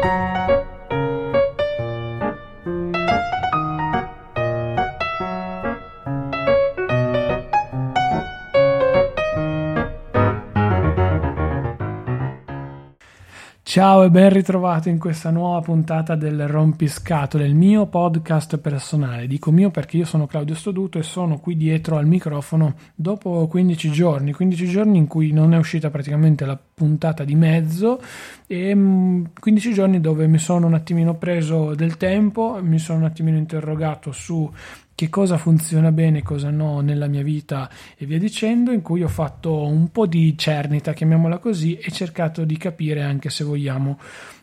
Thank you. Ciao e ben ritrovati in questa nuova puntata del Rompiscatole, il mio podcast personale. Dico mio perché io sono Claudio Stoduto e sono qui dietro al microfono dopo 15 giorni, 15 giorni in cui non è uscita praticamente la puntata di mezzo e 15 mm, giorni dove mi sono un attimino preso del tempo, mi sono un attimino interrogato su che cosa funziona bene, cosa no nella mia vita e via dicendo, in cui ho fatto un po' di cernita, chiamiamola così, e cercato di capire anche se vogliamo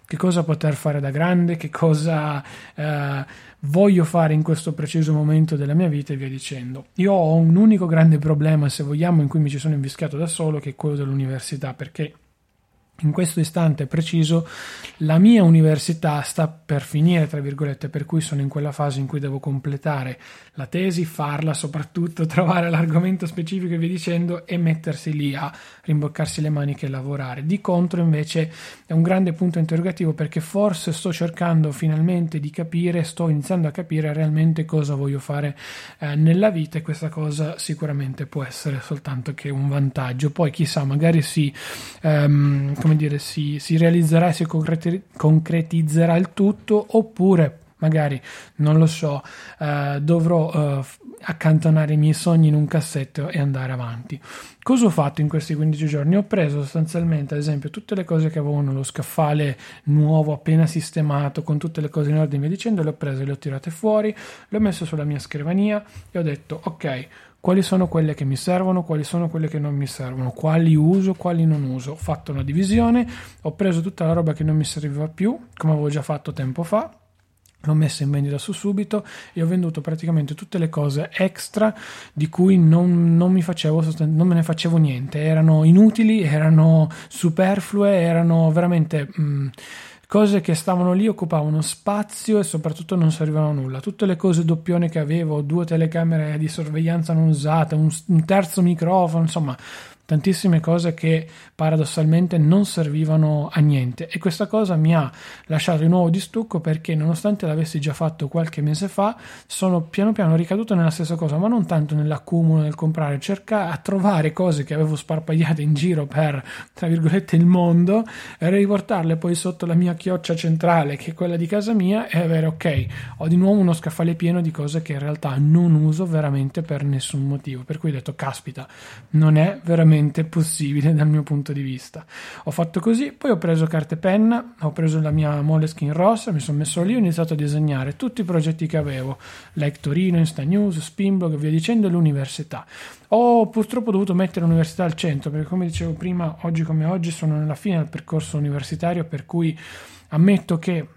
che cosa poter fare da grande, che cosa eh, voglio fare in questo preciso momento della mia vita e via dicendo. Io ho un unico grande problema, se vogliamo, in cui mi ci sono invischiato da solo, che è quello dell'università, perché in questo istante preciso la mia università sta per finire, tra virgolette, per cui sono in quella fase in cui devo completare la tesi, farla soprattutto, trovare l'argomento specifico e via dicendo e mettersi lì a rimboccarsi le maniche e lavorare. Di contro invece è un grande punto interrogativo perché forse sto cercando finalmente di capire, sto iniziando a capire realmente cosa voglio fare eh, nella vita e questa cosa sicuramente può essere soltanto che un vantaggio. Poi chissà, magari si... Um, come dire, si, si realizzerà e si concretizzerà il tutto oppure magari non lo so, eh, dovrò eh, accantonare i miei sogni in un cassetto e andare avanti. Cosa ho fatto in questi 15 giorni? Ho preso sostanzialmente, ad esempio, tutte le cose che avevo nello scaffale nuovo, appena sistemato, con tutte le cose in ordine, via dicendo, le ho prese, le ho tirate fuori, le ho messe sulla mia scrivania e ho detto, ok, quali sono quelle che mi servono, quali sono quelle che non mi servono, quali uso, quali non uso. Ho fatto una divisione, ho preso tutta la roba che non mi serviva più, come avevo già fatto tempo fa, l'ho messa in vendita su subito e ho venduto praticamente tutte le cose extra di cui non, non, mi facevo, non me ne facevo niente, erano inutili, erano superflue, erano veramente... Mh, mm, cose che stavano lì occupavano spazio e soprattutto non servivano a nulla. Tutte le cose doppione che avevo, due telecamere di sorveglianza non usate, un, un terzo microfono, insomma, tantissime cose che paradossalmente non servivano a niente. E questa cosa mi ha lasciato di nuovo di stucco perché nonostante l'avessi già fatto qualche mese fa sono piano piano ricaduto nella stessa cosa ma non tanto nell'accumulo nel comprare cercare a trovare cose che avevo sparpagliate in giro per tra virgolette il mondo e riportarle poi sotto la mia chioccia centrale che è quella di casa mia e avere ok ho di nuovo uno scaffale pieno di cose che in realtà non uso veramente per nessun motivo. Per cui ho detto caspita non è veramente assolutamente possibile dal mio punto di vista. Ho fatto così, poi ho preso carta e penna, ho preso la mia Moleskin rossa, mi sono messo lì e ho iniziato a disegnare tutti i progetti che avevo, Like Torino, Insta News, Spinblog e via dicendo, l'università. Ho purtroppo dovuto mettere l'università al centro perché come dicevo prima, oggi come oggi sono nella fine del percorso universitario per cui ammetto che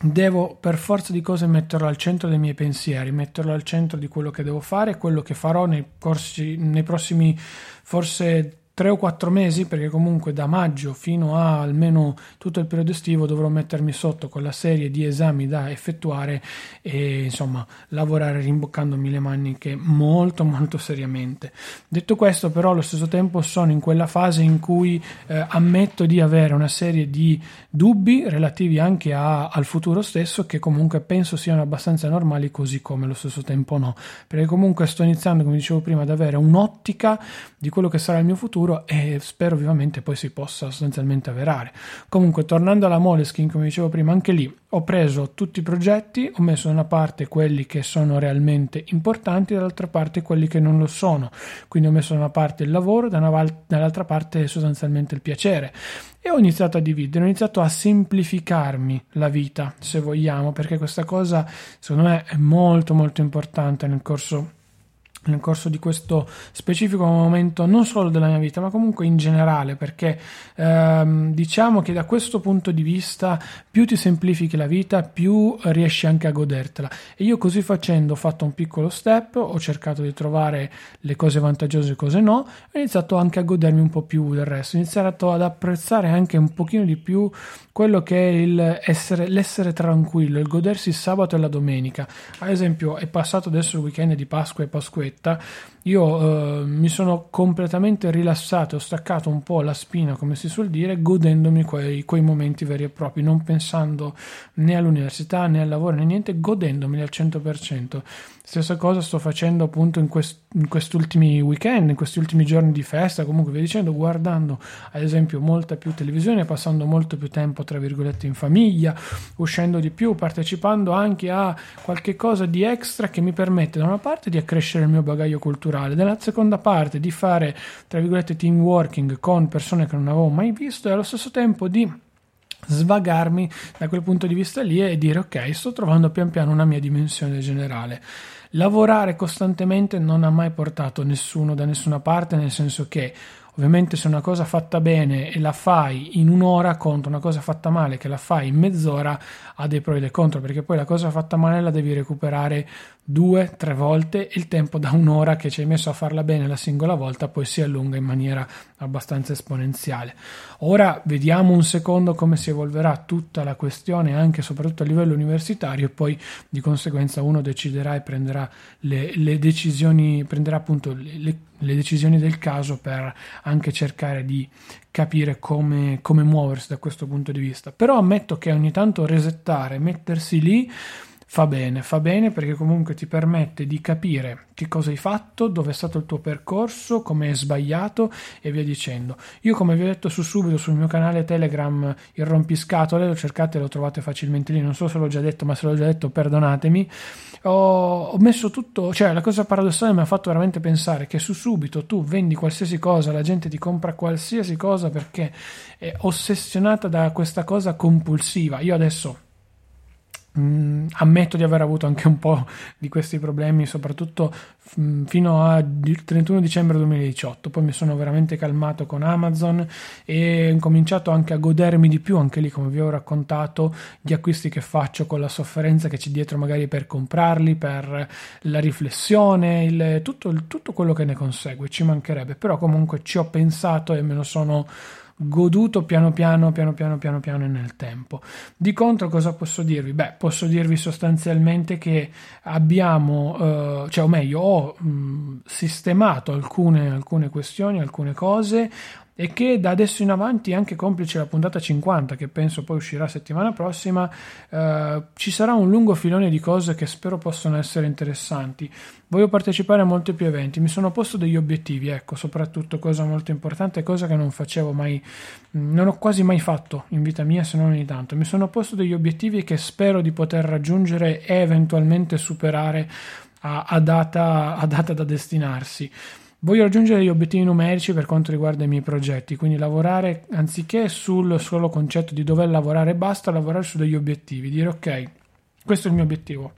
devo per forza di cose metterlo al centro dei miei pensieri, metterlo al centro di quello che devo fare, quello che farò nei, corsi, nei prossimi forse tre o quattro mesi, perché comunque da maggio fino a almeno tutto il periodo estivo dovrò mettermi sotto con la serie di esami da effettuare e insomma lavorare rimboccandomi le maniche molto molto seriamente. Detto questo, però, allo stesso tempo sono in quella fase in cui eh, ammetto di avere una serie di dubbi relativi anche a, al futuro stesso che comunque penso siano abbastanza normali, così come allo stesso tempo no, perché comunque sto iniziando, come dicevo prima, ad avere un'ottica di quello che sarà il mio futuro futuro e spero vivamente poi si possa sostanzialmente avverare. Comunque, tornando alla Moleskin, come dicevo prima, anche lì ho preso tutti i progetti, ho messo da una parte quelli che sono realmente importanti, dall'altra parte quelli che non lo sono. Quindi ho messo da una parte il lavoro, da una, dall'altra parte sostanzialmente il piacere. E ho iniziato a dividere, ho iniziato a semplificarmi la vita, se vogliamo, perché questa cosa secondo me è molto molto importante nel corso nel corso di questo specifico momento non solo della mia vita ma comunque in generale perché ehm, diciamo che da questo punto di vista più ti semplifichi la vita più riesci anche a godertela. E io così facendo ho fatto un piccolo step ho cercato di trovare le cose vantaggiose e cose no ho iniziato anche a godermi un po' più del resto. Ho iniziato ad apprezzare anche un pochino di più quello che è essere, l'essere tranquillo il godersi il sabato e la domenica. Ad esempio è passato adesso il weekend di Pasqua e Pasquetta った io eh, mi sono completamente rilassato, ho staccato un po' la spina, come si suol dire, godendomi quei, quei momenti veri e propri, non pensando né all'università né al lavoro né niente, godendomeli al 100%. Stessa cosa sto facendo appunto in, quest, in questi ultimi weekend, in questi ultimi giorni di festa, comunque vi dicendo, guardando ad esempio molta più televisione, passando molto più tempo tra virgolette in famiglia, uscendo di più, partecipando anche a qualche cosa di extra che mi permette da una parte di accrescere il mio bagaglio culturale, dalla seconda parte di fare tra virgolette team working con persone che non avevo mai visto e allo stesso tempo di svagarmi da quel punto di vista lì e dire ok sto trovando pian piano una mia dimensione generale. Lavorare costantemente non ha mai portato nessuno da nessuna parte nel senso che Ovviamente se una cosa fatta bene e la fai in un'ora contro una cosa fatta male che la fai in mezz'ora ha dei pro e dei contro perché poi la cosa fatta male la devi recuperare due, tre volte il tempo da un'ora che ci hai messo a farla bene la singola volta poi si allunga in maniera abbastanza esponenziale. Ora vediamo un secondo come si evolverà tutta la questione anche e soprattutto a livello universitario e poi di conseguenza uno deciderà e prenderà le, le decisioni, prenderà appunto le, le, decisioni del caso per anche cercare di capire come, come muoversi da questo punto di vista. Però ammetto che ogni tanto resettare, mettersi lì fa bene, fa bene perché comunque ti permette di capire che cosa hai fatto, dove è stato il tuo percorso, come hai sbagliato e via dicendo. Io come vi ho detto su subito sul mio canale Telegram il rompiscatole, lo cercate e lo trovate facilmente lì, non so se l'ho già detto, ma se l'ho già detto perdonatemi. Ho, ho messo tutto, cioè la cosa paradossale mi ha fatto veramente pensare che su subito tu vendi qualsiasi cosa, la gente ti compra qualsiasi cosa perché è ossessionata da questa cosa compulsiva. Io adesso Mm, ammetto di aver avuto anche un po' di questi problemi, soprattutto mm, fino al 31 dicembre 2018. Poi mi sono veramente calmato con Amazon e ho cominciato anche a godermi di più, anche lì, come vi ho raccontato, gli acquisti che faccio con la sofferenza che c'è dietro, magari per comprarli, per la riflessione, il, tutto, tutto quello che ne consegue. Ci mancherebbe, però comunque ci ho pensato e me lo sono goduto piano piano, piano piano, piano piano nel tempo. Di contro, cosa posso dirvi? Beh, posso dirvi sostanzialmente che abbiamo, eh, cioè, o meglio, ho mh, sistemato alcune, alcune questioni, alcune cose, e che da adesso in avanti, anche complice la puntata 50, che penso poi uscirà settimana prossima, eh, ci sarà un lungo filone di cose che spero possano essere interessanti. Voglio partecipare a molti più eventi, mi sono posto degli obiettivi, ecco, soprattutto cosa molto importante, cosa che non facevo mai, non ho quasi mai fatto in vita mia se non ogni tanto. Mi sono posto degli obiettivi che spero di poter raggiungere e eventualmente superare a, a, data, a data da destinarsi. Voglio raggiungere gli obiettivi numerici per quanto riguarda i miei progetti, quindi lavorare anziché sul solo concetto di dover lavorare basta, lavorare su degli obiettivi, dire ok, questo è il mio obiettivo.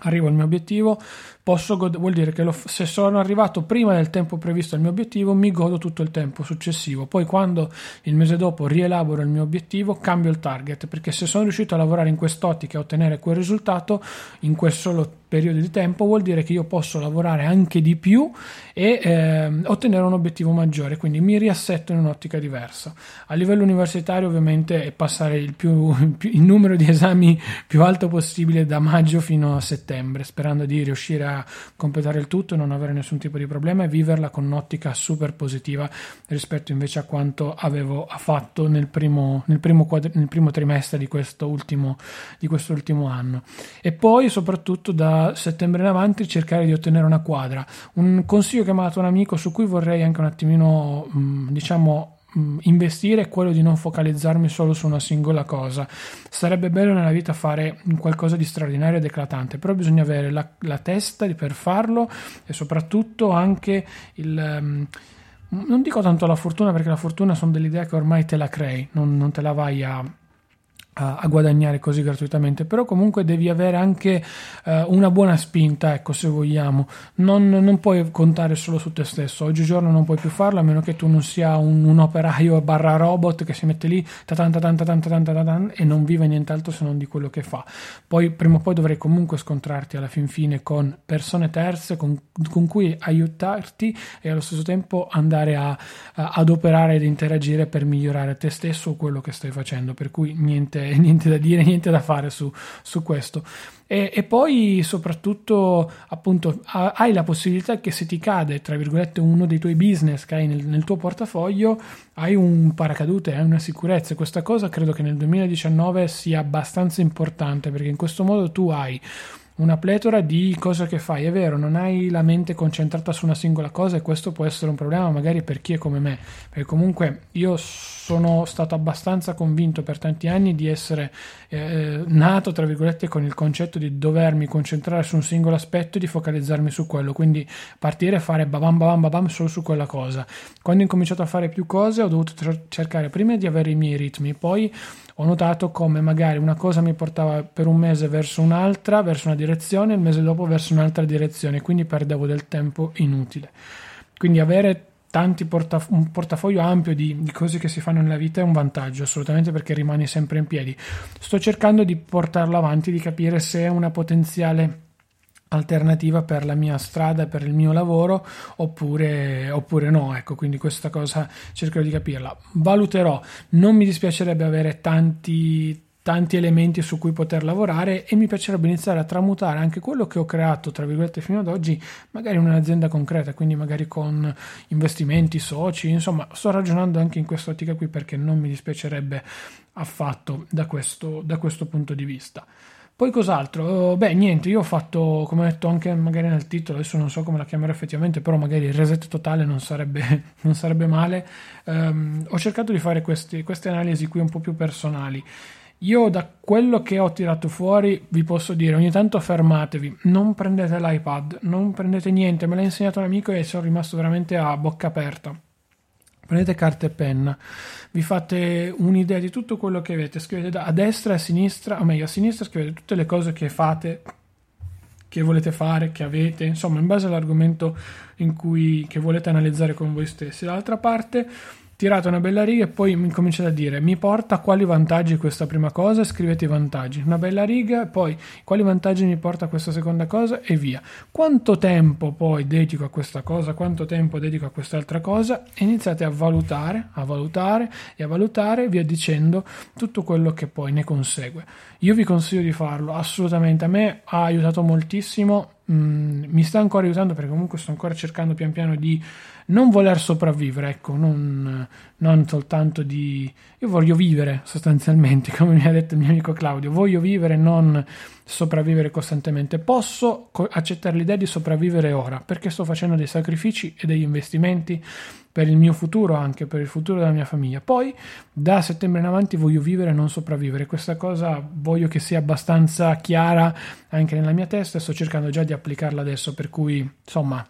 Arrivo al mio obiettivo, posso god- vuol dire che lo, se sono arrivato prima del tempo previsto al mio obiettivo, mi godo tutto il tempo successivo. Poi quando il mese dopo rielaboro il mio obiettivo, cambio il target, perché se sono riuscito a lavorare in quest'ottica e ottenere quel risultato in quel solo periodo di tempo vuol dire che io posso lavorare anche di più e eh, ottenere un obiettivo maggiore, quindi mi riassetto in un'ottica diversa. A livello universitario ovviamente è passare il, più, il numero di esami più alto possibile da maggio fino a settembre, sperando di riuscire a completare il tutto e non avere nessun tipo di problema e viverla con un'ottica super positiva rispetto invece a quanto avevo fatto nel primo, nel primo, quadri, nel primo trimestre di questo, ultimo, di questo ultimo anno. E poi soprattutto da da settembre in avanti cercare di ottenere una quadra. Un consiglio che mi ha dato un amico su cui vorrei anche un attimino, mm, diciamo, investire è quello di non focalizzarmi solo su una singola cosa. Sarebbe bello nella vita fare qualcosa di straordinario ed eclatante, però bisogna avere la, la testa per farlo e soprattutto anche il... Um, non dico tanto la fortuna perché la fortuna sono delle idee che ormai te la crei, non, non te la vai a a, guadagnare così gratuitamente, però comunque devi avere anche eh, una buona spinta, ecco, se vogliamo. Non, non, puoi contare solo su te stesso. Oggigiorno non puoi più farlo a meno che tu non sia un, un operaio barra robot che si mette lì e non vive nient'altro se non di quello che fa. Poi prima o poi dovrai comunque scontrarti alla fin fine con persone terze con, con cui aiutarti e allo stesso tempo andare a, a, ad operare ed interagire per migliorare te stesso o quello che stai facendo. Per cui niente niente, da dire, niente da fare su, su questo. E, e, poi soprattutto appunto hai la possibilità che se ti cade tra virgolette uno dei tuoi business che hai nel, nel tuo portafoglio hai un paracadute, hai una sicurezza questa cosa credo che nel 2019 sia abbastanza importante perché in questo modo tu hai una pletora di cose che fai. È vero, non hai la mente concentrata su una singola cosa e questo può essere un problema magari per chi è come me, perché comunque io sono stato abbastanza convinto per tanti anni di essere eh, nato, tra virgolette, con il concetto di dovermi concentrare su un singolo aspetto e di focalizzarmi su quello, quindi partire e fare babam babam babam solo su quella cosa. Quando ho incominciato a fare più cose ho dovuto cercare prima di avere i miei ritmi, poi ho notato come magari una cosa mi portava per un mese verso un'altra, verso una direzione, il mese dopo verso un'altra direzione, quindi perdevo del tempo inutile. Quindi avere portaf- un portafoglio ampio di, di, cose che si fanno nella vita è un vantaggio, assolutamente perché rimani sempre in piedi. Sto cercando di portarlo avanti, di capire se è una potenziale alternativa per la mia strada, per il mio lavoro, oppure, oppure no. Ecco, quindi questa cosa cercherò di capirla. Valuterò, non mi dispiacerebbe avere tanti tanti elementi su cui poter lavorare e mi piacerebbe iniziare a tramutare anche quello che ho creato, tra virgolette, fino ad oggi, magari in un'azienda concreta, quindi magari con investimenti, soci, insomma, sto ragionando anche in quest'ottica qui perché non mi dispiacerebbe affatto da questo, da questo punto di vista. Poi cos'altro? Beh, niente, io ho fatto, come ho detto anche magari nel titolo, adesso non so come la chiamerò effettivamente, però magari il reset totale non sarebbe, non sarebbe male. Um, ho cercato di fare questi, queste analisi qui un po' più personali. Io da quello che ho tirato fuori vi posso dire, ogni tanto fermatevi, non prendete l'iPad, non prendete niente, me l'ha insegnato un amico e sono rimasto veramente a bocca aperta prendete carta e penna, vi fate un'idea di tutto quello che avete, scrivete a destra e a sinistra, o meglio a sinistra scrivete tutte le cose che fate, che volete fare, che avete, insomma in base all'argomento in cui, che volete analizzare con voi stessi. Dall'altra parte tirate una bella riga e poi mi cominciate a dire mi porta quali vantaggi questa prima cosa? Scrivete i vantaggi. Una bella riga poi quali vantaggi mi porta questa seconda cosa? E via. Quanto tempo poi dedico a questa cosa? Quanto tempo dedico a quest'altra cosa? E iniziate a valutare a valutare e a valutare via dicendo tutto quello che poi ne consegue. Io vi consiglio di farlo assolutamente. A me ha aiutato moltissimo mm, mi sta ancora aiutando perché comunque sto ancora cercando pian piano di non voler sopravvivere, ecco, non, non soltanto di... Io voglio vivere sostanzialmente, come mi ha detto il mio amico Claudio, voglio vivere, non sopravvivere costantemente. Posso accettare l'idea di sopravvivere ora, perché sto facendo dei sacrifici e degli investimenti per il mio futuro, anche per il futuro della mia famiglia. Poi, da settembre in avanti, voglio vivere e non sopravvivere. Questa cosa voglio che sia abbastanza chiara anche nella mia testa e sto cercando già di applicarla adesso, per cui, insomma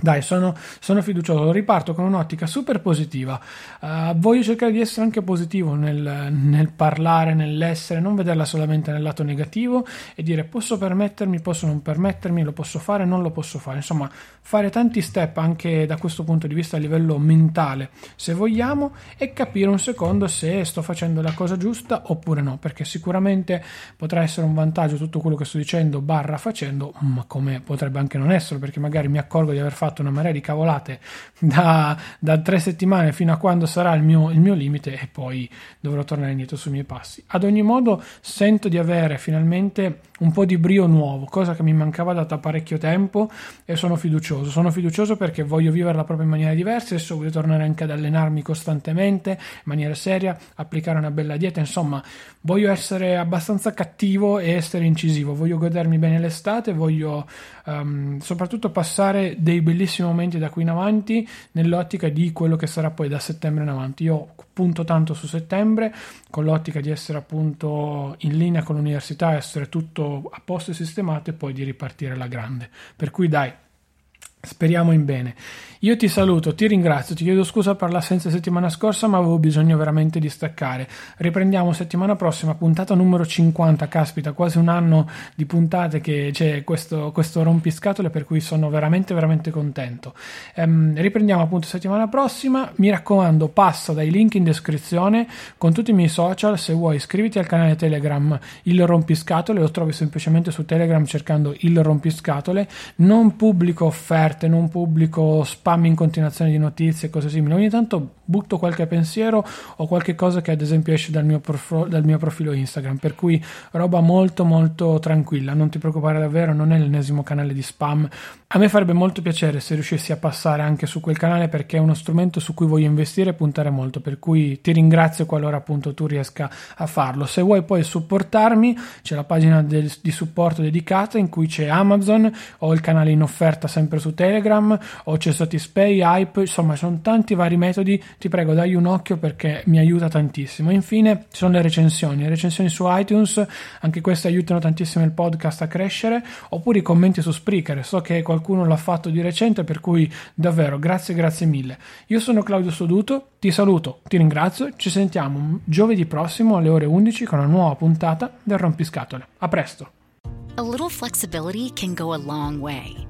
dai, sono, sono, fiducioso, riparto con un'ottica super positiva. Uh, voglio cercare di essere anche positivo nel, nel, parlare, nell'essere, non vederla solamente nel lato negativo e dire posso permettermi, posso non permettermi, lo posso fare, non lo posso fare. Insomma, fare tanti step anche da questo punto di vista a livello mentale, se vogliamo, e capire un secondo se sto facendo la cosa giusta oppure no, perché sicuramente potrà essere un vantaggio tutto quello che sto dicendo barra facendo, ma come potrebbe anche non essere, perché magari mi accorgo di aver fatto fatto una marea di cavolate da, da tre settimane fino a quando sarà il mio, il mio limite e poi dovrò tornare indietro sui miei passi. Ad ogni modo sento di avere finalmente un po' di brio nuovo, cosa che mi mancava da parecchio tempo e sono fiducioso. Sono fiducioso perché voglio viverla proprio in maniera diversa, adesso voglio tornare anche ad allenarmi costantemente, in maniera seria, applicare una bella dieta, insomma, voglio essere abbastanza cattivo e essere incisivo, voglio godermi bene l'estate, voglio um, soprattutto passare dei bellissimi momenti da qui in avanti nell'ottica di quello che sarà poi da settembre in avanti. Io punto tanto su settembre con l'ottica di essere appunto in linea con l'università, essere tutto a posto e sistemato e poi di ripartire alla grande. Per cui dai, speriamo in bene. Io ti saluto, ti ringrazio, ti chiedo scusa per l'assenza settimana scorsa, ma avevo bisogno veramente di staccare. Riprendiamo settimana prossima, puntata numero 50, caspita, quasi un anno di puntate che c'è questo, questo rompiscatole per cui sono veramente veramente contento. Ehm, riprendiamo appunto settimana prossima, mi raccomando, passa dai link in descrizione con tutti i miei social, se vuoi iscriviti al canale Telegram Il Rompiscatole, lo trovi semplicemente su Telegram cercando Il Rompiscatole, non pubblico offerte, non pubblico spam in continuazione di notizie e cose simili. Ogni tanto butto qualche pensiero o qualche cosa che ad esempio esce dal mio, prof- dal mio profilo Instagram, per cui roba molto molto tranquilla, non ti preoccupare davvero, non è l'ennesimo canale di spam. A me farebbe molto piacere se riuscissi a passare anche su quel canale perché è uno strumento su cui voglio investire e puntare molto, per cui ti ringrazio qualora appunto tu riesca a farlo. Se vuoi poi supportarmi, c'è la pagina del, di supporto dedicata in cui c'è Amazon, ho il canale in offerta sempre su Telegram, ho c'è Satispay, Hype, insomma sono tanti vari metodi, ti prego dai un occhio perché mi aiuta tantissimo. Infine ci sono le recensioni, le recensioni su iTunes, anche queste aiutano tantissimo il podcast a crescere, oppure i commenti su Spreaker, so che qualcuno l'ha fatto di recente, per cui davvero grazie, grazie mille. Io sono Claudio Soduto, ti saluto, ti ringrazio, ci sentiamo giovedì prossimo alle ore 11 con una nuova puntata del Rompiscatole. A presto! A little flexibility can go a long way.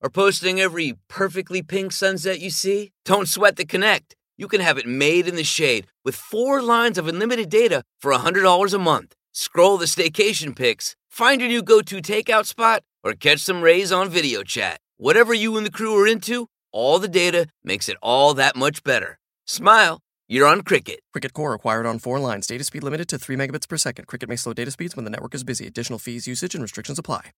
Or posting every perfectly pink sunset you see? Don't sweat the connect. You can have it made in the shade with four lines of unlimited data for $100 a month. Scroll the staycation pics, find your new go to takeout spot, or catch some rays on video chat. Whatever you and the crew are into, all the data makes it all that much better. Smile, you're on Cricket. Cricket Core acquired on four lines. Data speed limited to 3 megabits per second. Cricket may slow data speeds when the network is busy. Additional fees, usage, and restrictions apply.